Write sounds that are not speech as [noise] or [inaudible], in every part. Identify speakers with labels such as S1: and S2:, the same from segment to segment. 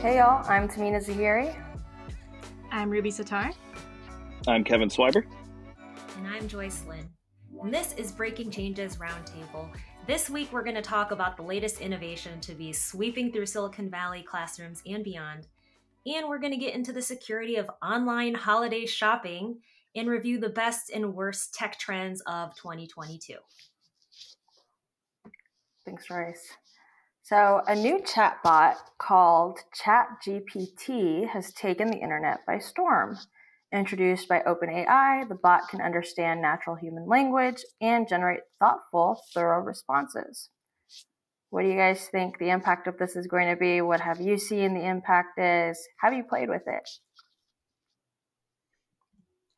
S1: Hey y'all, I'm Tamina Zahiri.
S2: I'm Ruby Sitar.
S3: I'm Kevin Swiber.
S4: And I'm Joyce Lin. And this is Breaking Changes Roundtable. This week, we're going to talk about the latest innovation to be sweeping through Silicon Valley classrooms and beyond. And we're going to get into the security of online holiday shopping and review the best and worst tech trends of 2022.
S1: Thanks, Royce. So, a new chatbot called ChatGPT has taken the internet by storm. Introduced by OpenAI, the bot can understand natural human language and generate thoughtful, thorough responses. What do you guys think the impact of this is going to be? What have you seen the impact is? Have you played with it?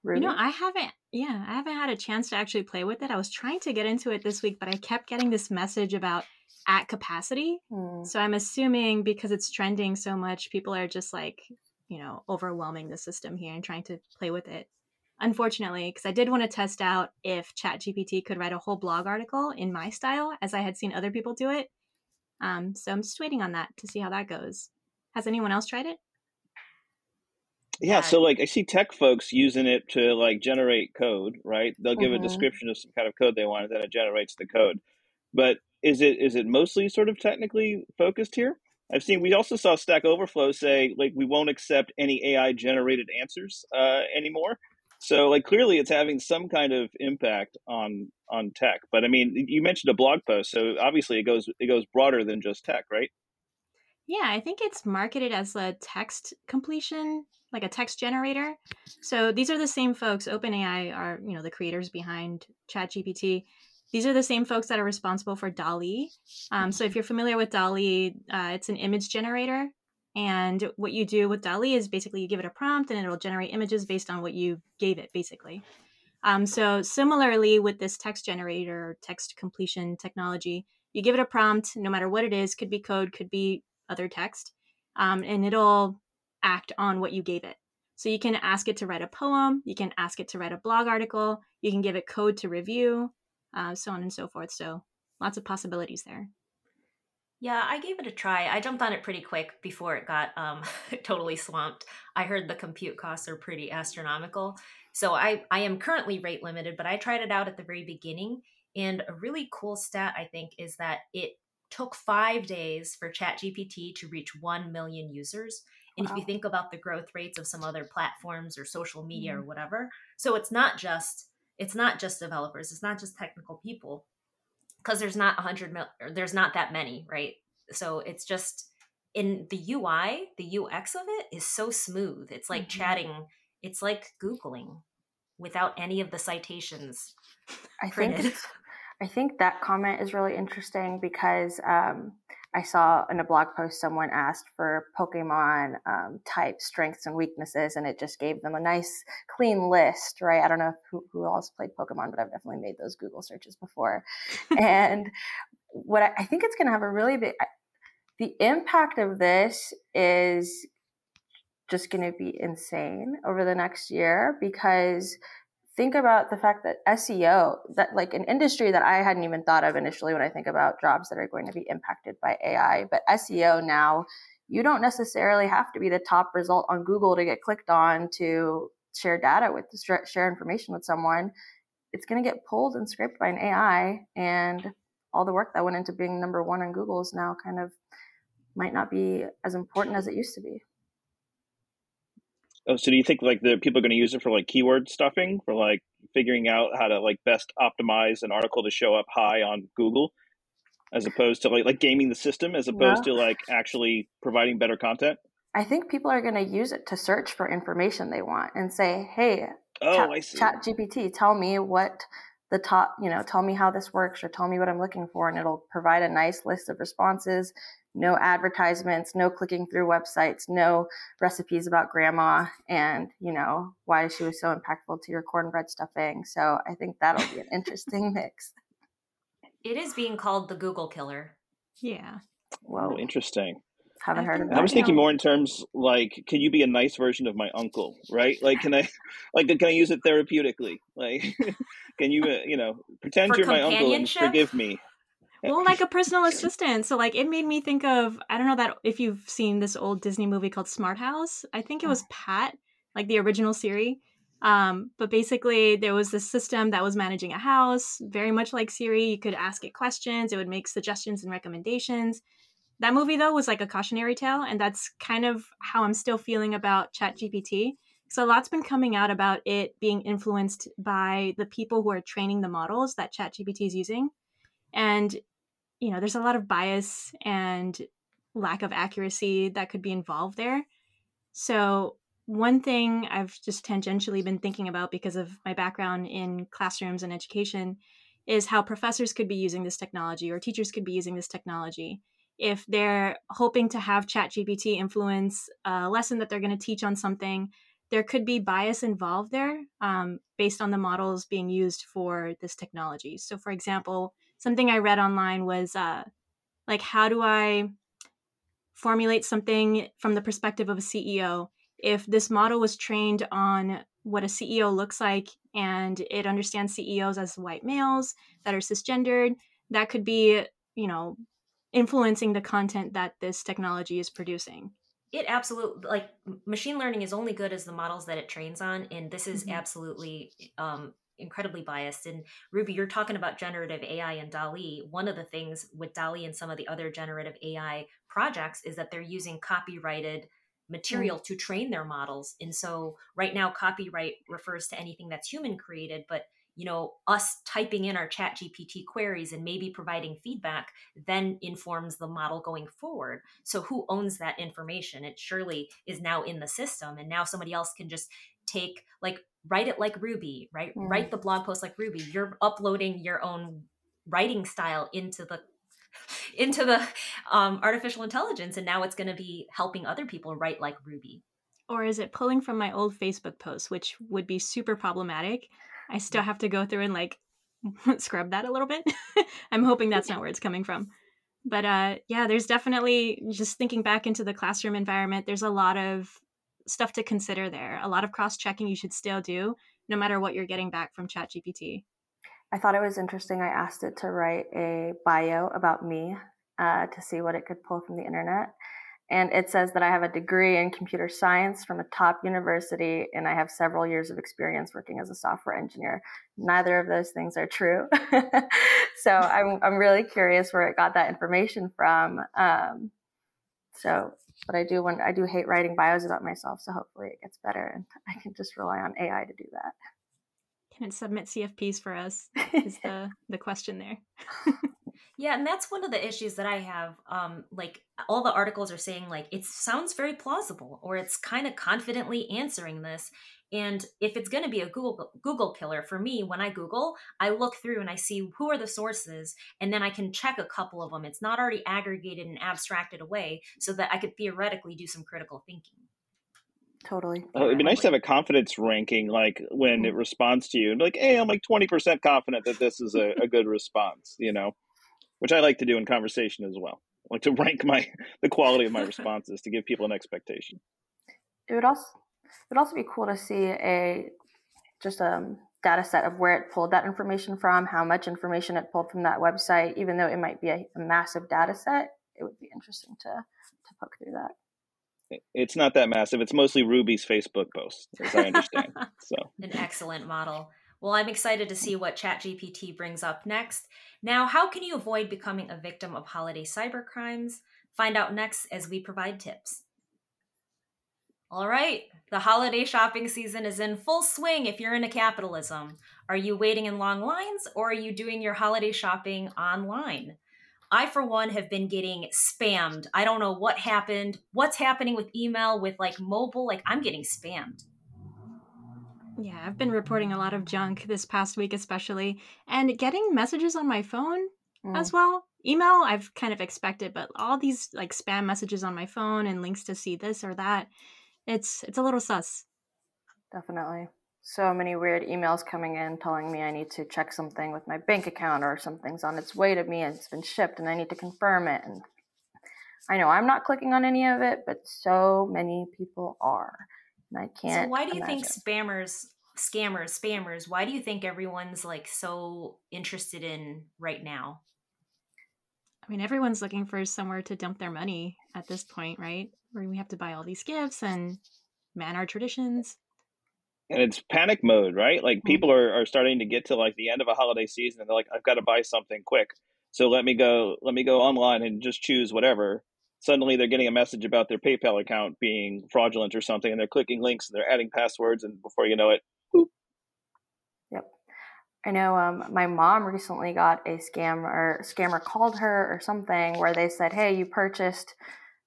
S2: Ruby? You know, I haven't, yeah, I haven't had a chance to actually play with it. I was trying to get into it this week, but I kept getting this message about at capacity. Hmm. So I'm assuming because it's trending so much, people are just like, you know, overwhelming the system here and trying to play with it. Unfortunately, because I did want to test out if ChatGPT could write a whole blog article in my style, as I had seen other people do it. Um, so I'm just waiting on that to see how that goes. Has anyone else tried it?
S3: Yeah, so like I see tech folks using it to like generate code, right? They'll give mm-hmm. a description of some kind of code they want, and then it generates the code. But is it is it mostly sort of technically focused here? I've seen. We also saw Stack Overflow say like we won't accept any AI generated answers uh, anymore. So like clearly it's having some kind of impact on on tech. But I mean, you mentioned a blog post, so obviously it goes it goes broader than just tech, right?
S2: Yeah, I think it's marketed as a text completion, like a text generator. So these are the same folks. OpenAI are you know the creators behind ChatGPT these are the same folks that are responsible for DALL-E. Um, so if you're familiar with DALL-E, uh, it's an image generator. And what you do with DALL-E is basically you give it a prompt and it'll generate images based on what you gave it, basically. Um, so similarly with this text generator, text completion technology, you give it a prompt, no matter what it is, could be code, could be other text, um, and it'll act on what you gave it. So you can ask it to write a poem, you can ask it to write a blog article, you can give it code to review, uh, so on and so forth. So lots of possibilities there.
S4: Yeah, I gave it a try. I jumped on it pretty quick before it got um, [laughs] totally swamped. I heard the compute costs are pretty astronomical. So I, I am currently rate limited, but I tried it out at the very beginning. And a really cool stat, I think, is that it took five days for ChatGPT to reach 1 million users. And wow. if you think about the growth rates of some other platforms or social media mm. or whatever, so it's not just it's not just developers it's not just technical people because there's not 100 mil there's not that many right so it's just in the ui the ux of it is so smooth it's like mm-hmm. chatting it's like googling without any of the citations
S1: i printed. think [laughs] i think that comment is really interesting because um, I saw in a blog post someone asked for Pokemon um, type strengths and weaknesses, and it just gave them a nice clean list, right? I don't know who, who else played Pokemon, but I've definitely made those Google searches before. [laughs] and what I, I think it's going to have a really big, the impact of this is just going to be insane over the next year because think about the fact that SEO, that like an industry that I hadn't even thought of initially when I think about jobs that are going to be impacted by AI, but SEO now, you don't necessarily have to be the top result on Google to get clicked on to share data with share information with someone. It's going to get pulled and scraped by an AI, and all the work that went into being number one on Google is now kind of might not be as important as it used to be.
S3: Oh, so do you think like the people are going to use it for like keyword stuffing, for like figuring out how to like best optimize an article to show up high on Google, as opposed to like like gaming the system, as opposed yeah. to like actually providing better content?
S1: I think people are going to use it to search for information they want and say, "Hey, oh, chat, chat GPT, tell me what the top, you know, tell me how this works or tell me what I'm looking for," and it'll provide a nice list of responses no advertisements, no clicking through websites, no recipes about grandma and, you know, why she was so impactful to your cornbread stuffing. So I think that'll be an interesting [laughs] mix.
S4: It is being called the Google killer.
S2: Yeah.
S3: Whoa, interesting.
S1: Haven't
S2: I've
S1: heard of that.
S3: I was
S2: thinking
S3: thinking more in terms like, can you be a nice version of my uncle, right? Like, can I, like, can I use it therapeutically? Like, [laughs] can you, uh, you know, pretend
S4: For
S3: you're my uncle and forgive me?
S2: Well like a personal assistant. So like it made me think of i don't know that if you've seen this old disney movie called smart house. I think it was pat like the original siri. Um, but basically there was this system that was managing a house very much like siri. You could ask it questions. It would make suggestions and recommendations. That movie though was like a cautionary tale and that's kind of how i'm still feeling about chatgpt. So a lot's been coming out about it being influenced by the people who are training the models that chatgpt is using and you know there's a lot of bias and lack of accuracy that could be involved there so one thing i've just tangentially been thinking about because of my background in classrooms and education is how professors could be using this technology or teachers could be using this technology if they're hoping to have ChatGPT influence a lesson that they're going to teach on something, there could be bias involved there um, based on the models being used for this technology. So, for example, something I read online was uh, like, how do I formulate something from the perspective of a CEO? If this model was trained on what a CEO looks like and it understands CEOs as white males that are cisgendered, that could be, you know, influencing the content that this technology is producing.
S4: It absolutely like machine learning is only good as the models that it trains on, and this is
S2: Mhm.
S4: absolutely um, incredibly biased. And Ruby, you're talking about generative AI and DALL-E. One of the things with DALL-E and some of the other generative AI projects is that they're using copyrighted mm-hmm. material to train their models. And so right now, copyright refers to anything that's human created, but you know, us typing in our chat GPT queries and maybe providing feedback then informs the model going forward. So who owns that information? It surely is now in the system. And now somebody else can just take like write it like Ruby, right?
S1: Mm.
S4: Write the blog post like Ruby. You're uploading your own writing style into the [laughs] into the um, artificial intelligence and now it's going to be helping other people write like ruby
S2: Or is it pulling from my old Facebook posts, which would be super problematic? I still have to go through and like [laughs] scrub that a little bit. [laughs] I'm hoping that's not where it's coming from. But uh, yeah, there's definitely just thinking back into the classroom environment, there's a lot of stuff to consider there. A lot of cross checking you should still do, no matter what you're getting back from ChatGPT.
S1: I thought it was interesting. I asked it to write a bio about me uh, to see what it could pull from the internet. And it says that I have a degree in computer science from a top university and I have several years of experience working as a software engineer. Neither of those things are true. [laughs] so [laughs] I'm, I'm really curious where it got that information from. Um, so, but I do want, I do hate writing bios about myself. So hopefully it gets better and [laughs] I can just rely on AI to do that.
S2: Can it submit CFPs for us? [laughs] Is the the question there. [laughs]
S4: yeah and that's one of the issues that i have um like all the articles are saying like it sounds very plausible or it's kind of confidently answering this and if it's going to be a google google killer for me when i google i look through and i see who are the sources and then i can check a couple of them it's not already aggregated and abstracted away so that i could theoretically do some critical thinking
S1: Totally.
S3: Oh, it'd be nice to have a confidence ranking, like when
S1: Mm.
S3: it responds to you, like, "Hey, I'm like 20% confident that this is a, a good response," you know, which I like to do in conversation as well. I like to rank my [laughs] the quality of my [laughs] responses to give people an expectation.
S1: It would also it would also be cool to see a just a data set of where it pulled that information from, how much information it pulled from that website. Even though it might be a, a massive data set, it would be interesting to to poke through that.
S3: It's not that massive. It's mostly Ruby's Facebook posts, as I understand. [laughs] so
S4: an excellent model. Well, I'm excited to see what ChatGPT brings up next. Now, how can you avoid becoming a victim of holiday cybercrimes? Find out next as we provide tips. All right, the holiday shopping season is in full swing if you're into capitalism. Are you waiting in long lines or are you doing your holiday shopping online? I, for one, have been getting spammed. I don't know what happened, what's happening with email, with like mobile. Like, I'm getting spammed.
S2: Yeah, I've been reporting a lot of junk this past week, especially, and getting messages on my phone
S1: Mm.
S2: as well. Email, I've kind of expected, but all these like spam messages on my phone and links to see this or that, it's it's a little sus.
S1: Definitely. So many weird emails coming in telling me I need to check something with my bank account or something's on its way to me and it's been shipped and I need to confirm it. And I know I'm not clicking on any of it, but so many people are. And I can't.
S4: So why do you
S1: imagine.
S4: think spammers, scammers, spammers, why do you think everyone's like so interested in right now?
S2: I mean, everyone's looking for somewhere to dump their money at this point, right? Where we have to buy all these gifts and man our traditions.
S3: And it's panic mode, right? Like
S2: Mm.
S3: people are, are starting to get to like the end of a holiday season and they're like, I've got to buy something quick. So let me go let me go online and just choose whatever. Suddenly they're getting a message about their PayPal account being fraudulent or something and they're clicking links and they're adding passwords and before you know it, boop.
S1: Yep. I know um, my mom recently got a scam or scammer called her or something where they said, Hey, you purchased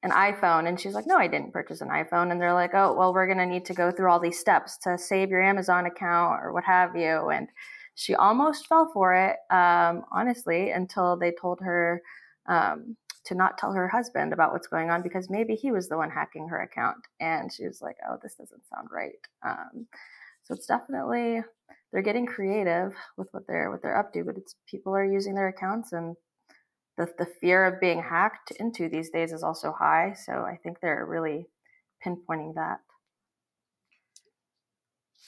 S1: an iPhone. And she's like, No, I didn't purchase an iPhone. And they're like, Oh, well, we're going to need to go through all these steps to save your Amazon account or what have you. And she almost fell for it, um, honestly, until they told her um, to not tell her husband about what's going on because maybe he was the one hacking her account. And she was like, Oh, this doesn't sound right. Um, so it's definitely they're getting creative with what they're what they're up to, but it's people are using their accounts and the the fear of being hacked into these days is also high. So I think they're really pinpointing that.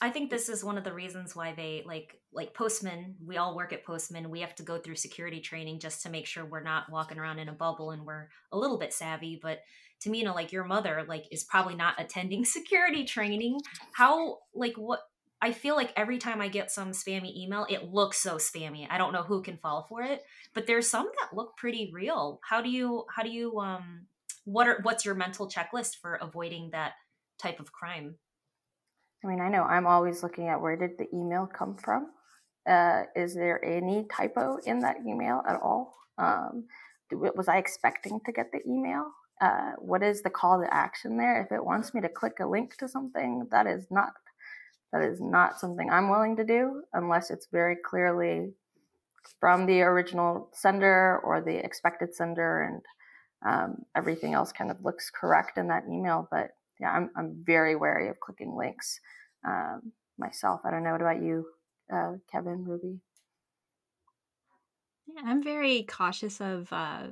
S4: I think this is one of the reasons why they like like Postman. We all work at Postman. We have to go through security training just to make sure we're not walking around in a bubble and we're a little bit savvy. But to me, you know, like your mother, like is probably not [laughs] attending security training. How like what? I feel like every time I get some spammy email, it looks so spammy. I don't know who can fall for it, but there's some that look pretty real. How do you how do you um what are what's your mental checklist for avoiding that type of crime?
S1: I mean, I know I'm always looking at where did the email come from. Uh, is there any typo in that email at all? Um, was I expecting to get the email? Uh, what is the call to action there? If it wants me to click a link to something, that is not that is not something I'm willing to do unless it's very clearly from the original sender or the expected sender, and um, everything else kind of looks correct in that email. But yeah, I'm I'm very wary of clicking links um, myself. I don't know. What about you, uh, Kevin, Ruby?
S2: Yeah, I'm very cautious of, uh,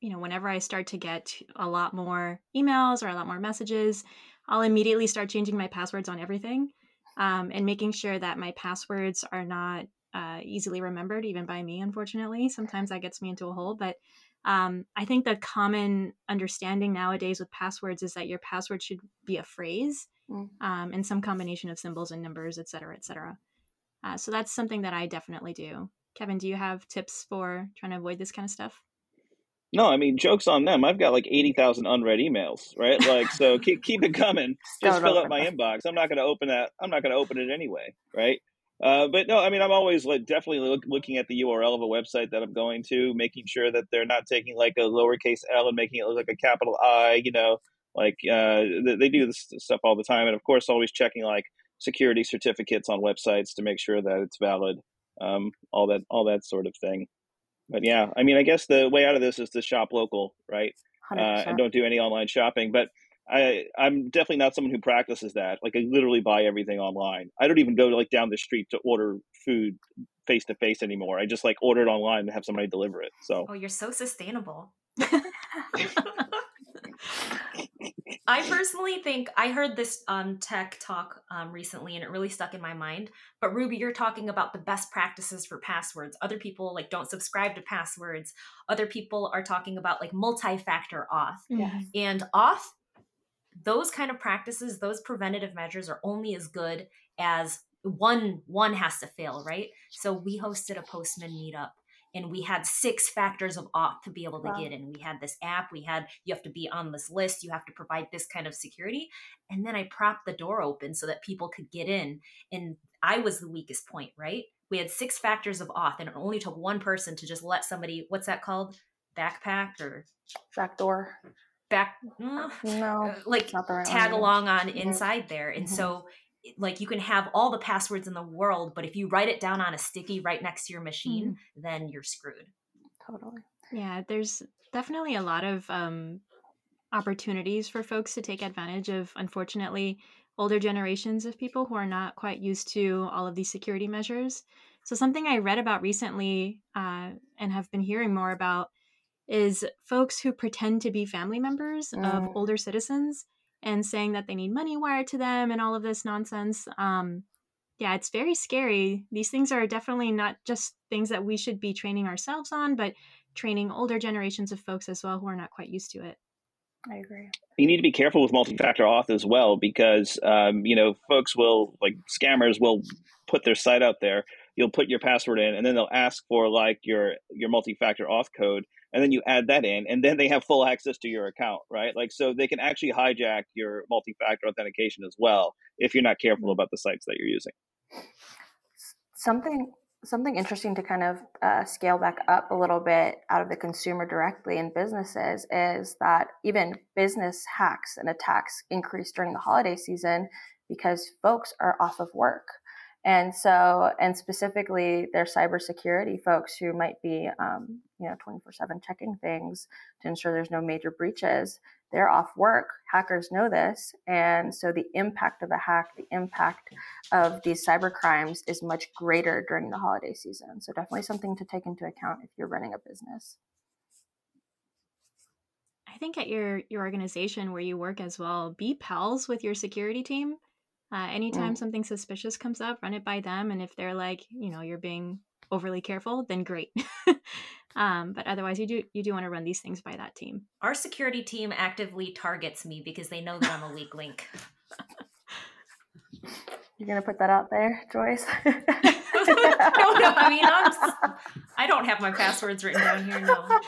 S2: you know, whenever I start to get a lot more emails or a lot more messages, I'll immediately start changing my passwords on everything um, and making sure that my passwords are not uh, easily remembered, even by me, unfortunately. Sometimes that gets me into a hole. But um, I think the common understanding nowadays with passwords is that your password should be a phrase
S1: Mm.
S2: um, and some combination of symbols and numbers, et cetera, et cetera. Uh, so that's something that I definitely do. Kevin, do you have tips for trying to avoid this kind of stuff?
S3: No, I mean, jokes on them. I've got like 80,000 unread emails, right? Like, so keep, keep it coming. [laughs] Just
S1: Don't
S3: fill up my
S1: them.
S3: inbox. I'm not going to open that. I'm not going to open it anyway, right? Uh, but no, I mean, I'm always like definitely look, looking at the URL of a website that I'm going to, making sure that they're not taking like a lowercase L and making it look like a capital I, you know, like uh, they, they do this stuff all the time. And of course, always checking like security certificates on websites to make sure that it's valid, um, all that, all that sort of thing. But yeah, I mean, I guess the way out of this is to shop local, right? Uh, and don't do any online shopping. But I, I'm definitely not someone who practices that. Like I literally buy everything online. I don't even go like down the street to order food face to face anymore. I just like order it online and have somebody deliver it. So
S4: Oh, you're so sustainable. [laughs] I personally think I heard this um, tech talk um, recently, and it really stuck in my mind. But Ruby, you're talking about the best practices for passwords. Other people like don't subscribe to passwords. Other people are talking about like multi-factor auth
S1: Yes.
S4: and auth. Those kind of practices, those preventative measures, are only as good as one. One has to fail, right? So we hosted a Postman meetup and we had six factors of auth to be able to
S1: Wow.
S4: get in. We had this app, we had you have to be on this list, you have to provide this kind of security. And then I propped the door open so that people could get in. And I was the weakest point, right? We had six factors of auth, and it only took one person to just let somebody, what's that called? Backpack or
S1: Backdoor.
S4: Back, uh,
S1: No,
S4: like
S1: it's not the right
S4: tag
S1: one.
S4: along on
S1: Mhm.
S4: inside there. And
S1: Mhm.
S4: so like you can have all the passwords in the world, but if you write it down on a sticky right next to your machine, then you're screwed.
S1: Totally.
S2: Yeah, there's definitely a lot of um, opportunities for folks to take advantage of, unfortunately, older generations of people who are not quite used to all of these security measures. So, something I read about recently uh, and have been hearing more about is folks who pretend to be family members mm. of older citizens and saying that they need money wired to them and all of this nonsense. Um, yeah, it's very scary. These things are definitely not just things that we should be training ourselves on, but training older generations of folks as well who are not quite used to it.
S1: I agree.
S3: You need to be careful with multi-factor auth as well because um, you know folks will like scammers will put their site out there. You'll put your password in, and then they'll ask for like your your multi-factor auth code, and then you add that in, and then they have full access to your account, right? Like so they can actually hijack your multi-factor authentication as well if you're not careful about the sites that you're using.
S1: Something something interesting to kind of uh, scale back up a little bit out of the consumer directly in businesses is that even business hacks and attacks increase during the holiday season because folks are off of work. And so, and specifically, their cybersecurity folks who might be, um, you know, 24 7 checking things to ensure there's no major breaches. They're off work. Hackers know this. And so, the impact of a hack, the impact of these cyber crimes is much greater during the holiday season. So, definitely something to take into account if you're running a business.
S2: I think at your your organization where you work as well, be pals with your security team uh, anytime mm. something suspicious comes up, run it by them. And if they're like, you know, you're being overly careful, then great. [laughs] um, but otherwise, you do you do want to run these things by that team.
S4: Our security team actively targets me because they know that I'm a weak link.
S1: You're gonna put that out there, Joyce? [laughs]
S4: no, no. I mean, I'm, I don't have my passwords written down here. No.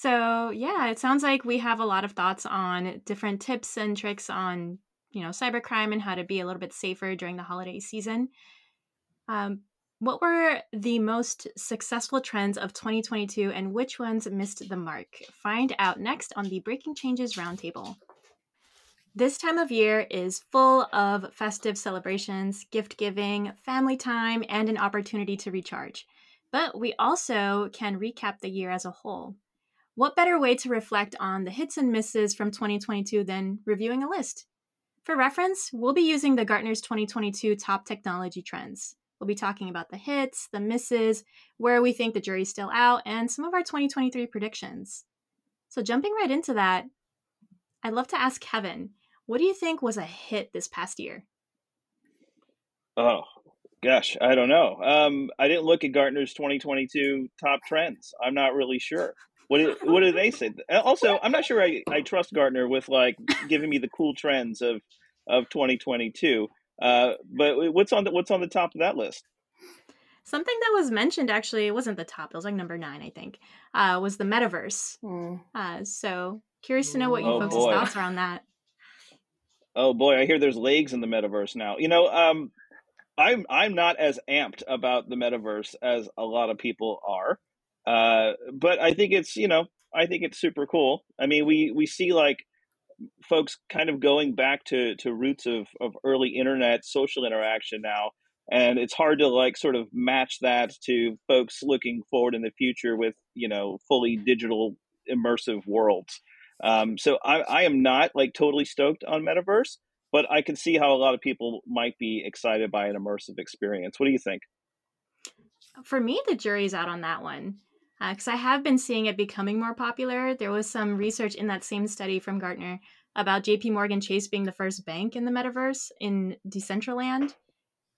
S2: So, yeah, it sounds like we have a lot of thoughts on different tips and tricks on, you know, cybercrime and how to be a little bit safer during the holiday season. Um, what were the most successful trends of 2022 and which ones missed the mark? Find out next on the Breaking Changes Roundtable. This time of year is full of festive celebrations, gift giving, family time, and an opportunity to recharge. But we also can recap the year as a whole. What better way to reflect on the hits and misses from 2022 than reviewing a list? For reference, we'll be using the Gartner's 2022 top technology trends. We'll be talking about the hits, the misses, where we think the jury's still out, and some of our 2023 predictions. So, jumping right into that, I'd love to ask Kevin, what do you think was a hit this past year?
S3: Oh, gosh, I don't know. Um, I didn't look at Gartner's 2022 top trends. I'm not really sure. What do, what do they say? Also, I'm not sure I, I trust Gartner with like giving me the cool trends of of 2022. Uh, but what's on the what's on the top of that list?
S2: Something that was mentioned actually it wasn't the top. It was like number nine, I think. Uh, was the metaverse. Mm. Uh, so curious to know what you oh, folks' boy. thoughts are on that.
S3: Oh boy, I hear there's legs in the metaverse now. You know, um, I'm I'm not as amped about the metaverse as a lot of people are. Uh, but I think it's you know I think it's super cool. I mean, we we see like folks kind of going back to to roots of of early internet social interaction now, and it's hard to like sort of match that to folks looking forward in the future with you know fully digital immersive worlds. Um, so I, I am not like totally stoked on metaverse, but I can see how a lot of people might be excited by an immersive experience. What do you think?
S2: For me, the jury's out on that one because uh, I have been seeing it becoming more popular. There was some research in that same study from Gartner about JP Morgan Chase being the first bank in the metaverse in Decentraland.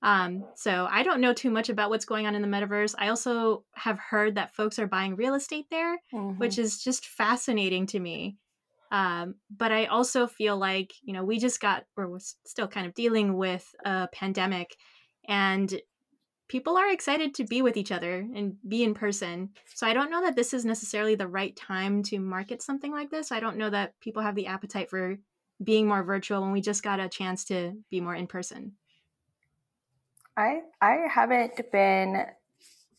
S2: Um, so I don't know too much about what's going on in the metaverse. I also have heard that folks are buying real estate there, mm-hmm. which is just fascinating to me. Um, but I also feel like, you know, we just got, or we're still kind of dealing with a pandemic. And people are excited to be with each other and be in person. So I don't know that this is necessarily the right time to market something like this. I don't know that people have the appetite for being more virtual when we just got a chance to be more in person.
S1: I I haven't been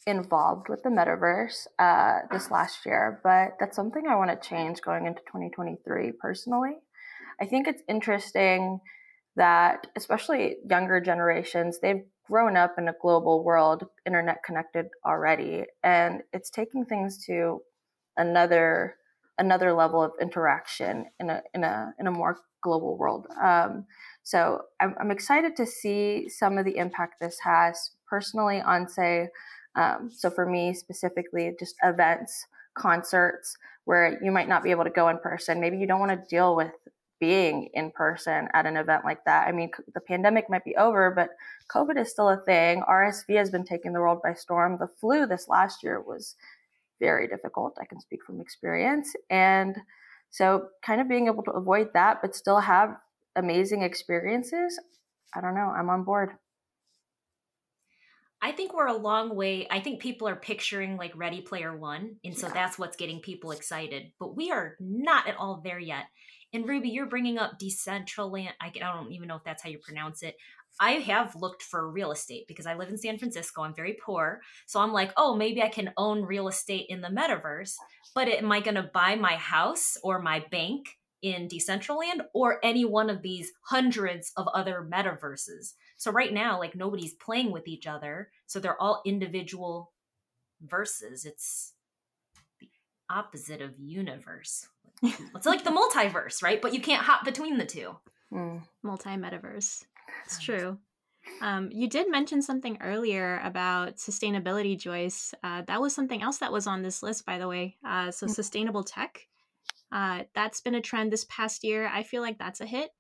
S1: involved with the metaverse uh, this last year, but that's something I want to change going into 2023 personally. I think it's interesting that especially younger generations, they've grown up in a global world, internet connected already, and it's taking things to another another level of interaction in a in a in a more global world. Um, so I'm, I'm excited to see some of the impact this has personally on, say, Um, so for me specifically, just events, concerts where you might not be able to go in person. Maybe you don't want to deal with being in person at an event like that. I mean, the pandemic might be over, but COVID is still a thing. RSV has been taking the world by storm. The flu this last year was very difficult. I can speak from experience. And so, kind of being able to avoid that, but still have amazing experiences, I don't know. I'm on board.
S4: I think we're a long way. I think people are picturing like Ready Player One, and so yeah. that's what's getting people excited. But we are not at all there yet. And Ruby, you're bringing up Decentraland. I, I don't even know if that's how you pronounce it. I have looked for real estate because I live in San Francisco. I'm very poor. So I'm like, oh, maybe I can own real estate in the metaverse. But am I going to buy my house or my bank in Decentraland or any one of these hundreds of other metaverses? So right now, like nobody's playing with each other. So they're all individual verses. It's the opposite of universe. [laughs] it's like the multiverse, right? But you can't hop between the two.
S2: Mm. Multi metaverse. It's true. Um, you did mention something earlier about sustainability, Joyce. Uh, that was something else that was on this list, by the way. Uh, so, mm. sustainable tech. Uh, that's been a trend this past year. I feel like that's a hit.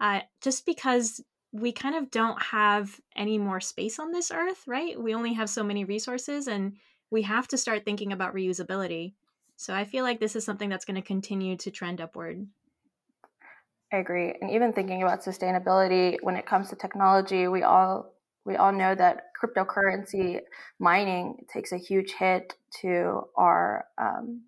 S2: Uh, just because we kind of don't have any more space on this earth, right? We only have so many resources and we have to start thinking about reusability. So I feel like this is something that's going to continue to trend upward.
S1: I agree. And even thinking about sustainability when it comes to technology, we all we all know that cryptocurrency mining takes a huge hit to our um,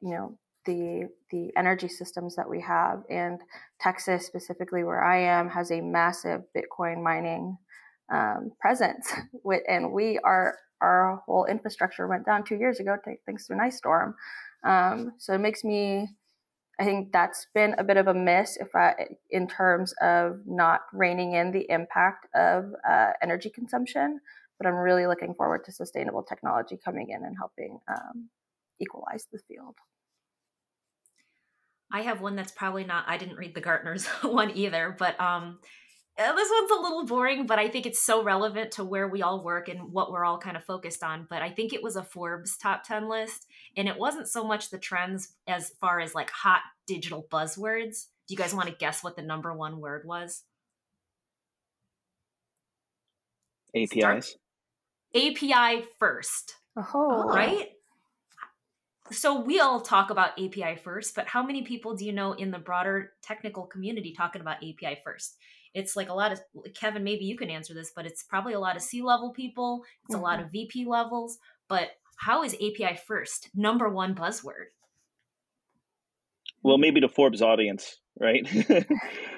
S1: you know the the energy systems that we have. And Texas, specifically where I am, has a massive Bitcoin mining um, presence. [laughs] And we are our whole infrastructure went down two years ago thanks to an ice storm. Um, so it makes me I think that's been a bit of a miss if I, in terms of not reining in the impact of uh, energy consumption. But I'm really looking forward to sustainable technology coming in and helping um, equalize the field.
S4: I have one that's probably not. I didn't read the Gartner's [laughs] one either, but um, Uh, this one's a little boring, but I think it's so relevant to where we all work and what we're all kind of focused on. But I think it was a Forbes top 10 list, and it wasn't so much the trends as far as like hot digital buzzwords. Do you guys want to guess what the number one word was?
S3: APIs.
S4: Start. API first.
S1: Oh.
S4: Right? so we all talk about API first, but how many people do you know in the broader technical community talking about API first? It's like a lot of Kevin, maybe you can answer this, but it's probably a lot of C level people, it's mm-hmm. a lot mm-hmm. of VP levels. But how is API first number one buzzword?
S3: Well, maybe the Forbes audience, right? [laughs]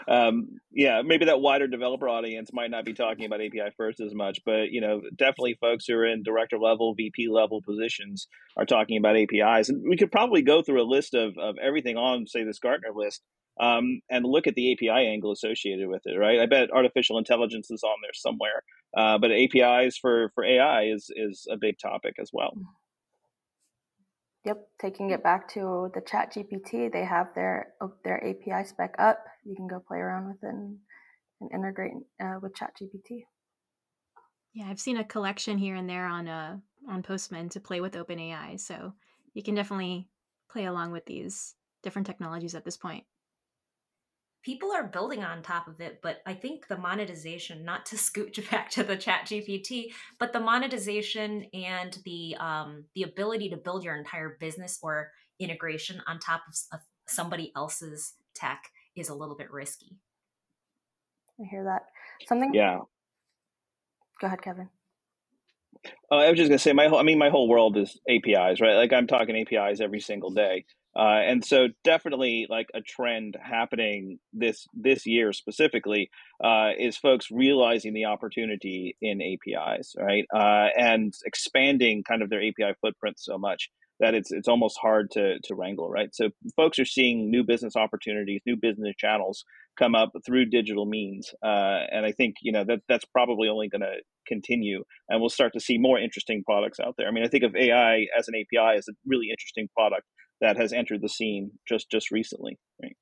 S3: um, yeah, maybe that wider developer audience might not be talking about API first as much, but you know, definitely folks who are in director level, VP level positions are talking about APIs, and we could probably go through a list of of everything on, say, this Gartner list, um, and look at the API angle associated with it, right? I bet artificial intelligence is on there somewhere, uh, but APIs for for AI is is a big topic as well.
S1: Yep, taking it back to the Chat GPT, they have their oh, their API spec up. You can go play around with it and, and integrate uh, with Chat GPT.
S2: Yeah, I've seen a collection here and there on uh, on Postman to play with OpenAI, so you can definitely play along with these different technologies at this point
S4: people are building on top of it but i think the monetization not to [laughs] scooch back to the chat gpt but the monetization and the um, the ability to build your entire business or integration on top of, of somebody else's tech is a little bit risky
S1: i hear that something
S3: yeah
S1: go ahead kevin
S3: uh, I was just gonna say my whole, I mean my whole world is APIs, right? Like I'm talking APIs every single day. Uh, and so definitely like a trend happening this this year specifically uh, is folks realizing the opportunity in APIs, right? Uh, and expanding kind of their API footprint so much that it's it's almost hard to to wrangle, right? So folks are seeing new business opportunities, new business channels come up through digital means, uh, and I think you know that that's probably only going to continue, and we'll start to see more interesting products out there. I mean, I think of AI as an API as a really interesting product that has entered the scene just just recently right?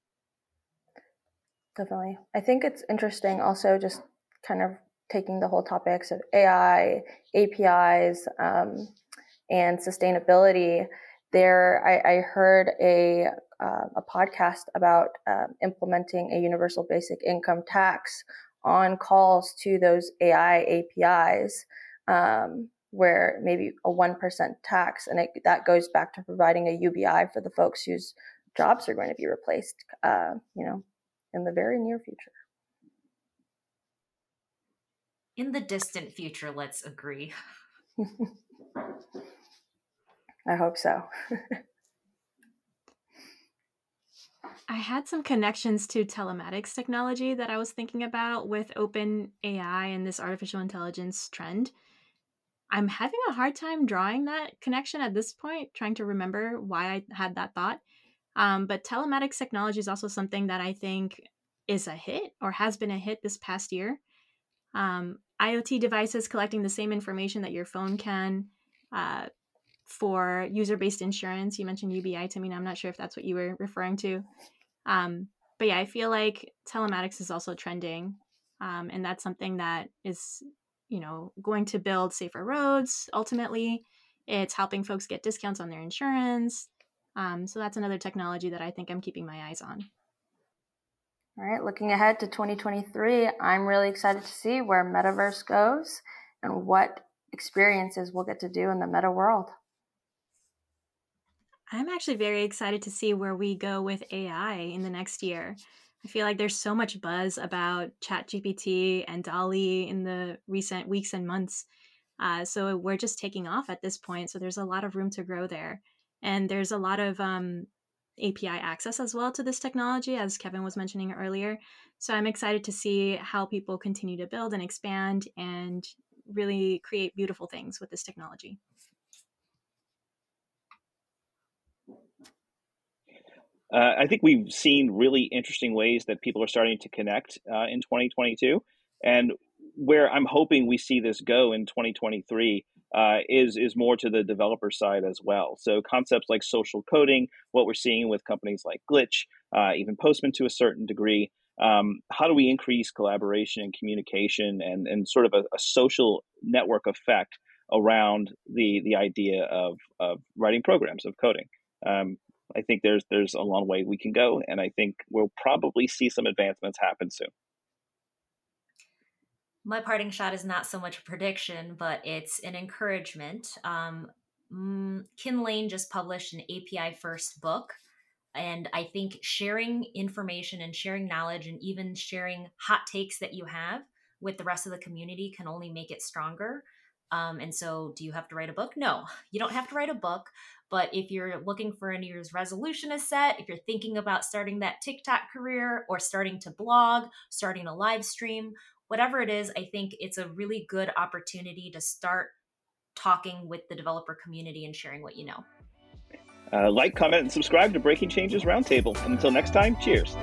S1: Definitely. I think it's interesting also just kind of taking the whole topics of AI, APIs, um, and sustainability, there I, I heard a uh, a podcast about um, implementing a universal basic income tax on calls to those AI APIs, um, where maybe a one percent tax, and it, that goes back to providing a UBI for the folks whose jobs are going to be replaced, uh, you know, in the very near future.
S4: In the distant future, let's agree. [laughs]
S1: I hope so.
S2: I had some connections to telematics technology that I was thinking about with open AI and this artificial intelligence trend. I'm having a hard time drawing that connection at this point, trying to remember why I had that thought. Um, but telematics technology is also something that I think is a hit or has been a hit this past year. Um, IoT devices collecting the same information that your phone can uh, for user based insurance. You mentioned UBI to me. I'm not sure if that's what you were referring to. Um, but yeah, I feel like telematics is also trending, um, and that's something that is, you know, going to build safer roads. Ultimately, it's helping folks get discounts on their insurance. Um, so that's another technology that I think I'm keeping my eyes on.
S1: All right, looking ahead to 2023, I'm really excited to see where metaverse goes and what experiences we'll get to do in the meta world.
S2: I'm actually very excited to see where we go with AI in the next year. I feel like there's so much buzz about ChatGPT and DALL-E in the recent weeks and months. Uh, so we're just taking off at this point. So there's a lot of room to grow there. And there's a lot of um, API access as well to this technology, as Kevin was mentioning earlier. So I'm excited to see how people continue to build and expand and really create beautiful things with this technology.
S3: Uh, I think we've seen really interesting ways that people are starting to connect uh, in 2022. And where I'm hoping we see this go in 2023 uh, is is more to the developer side as well. So concepts like social coding, what we're seeing with companies like Glitch, uh, even Postman to a certain degree. Um, how do we increase collaboration and communication and, and sort of a, a social network effect around the the idea of, of writing programs of coding? Um, I think there's there's a long way we can go, and I think we'll probably see some advancements happen soon.
S4: My parting shot is not so much a prediction, but it's an encouragement. Um, mm, Kin Lane just published an API first book. And I think sharing information and sharing knowledge and even sharing hot takes that you have with the rest of the community can only make it stronger. Um, and so, do you have to write a book? No, you don't have to write a book. But if you're looking for a New Year's resolution to set, if you're thinking about starting that TikTok career or starting to blog, starting a live stream, whatever it is, I think it's a really good opportunity to start talking with the developer community and sharing what you know.
S3: Uh, like, comment, and subscribe to Breaking Changes Roundtable. And until next time, cheers.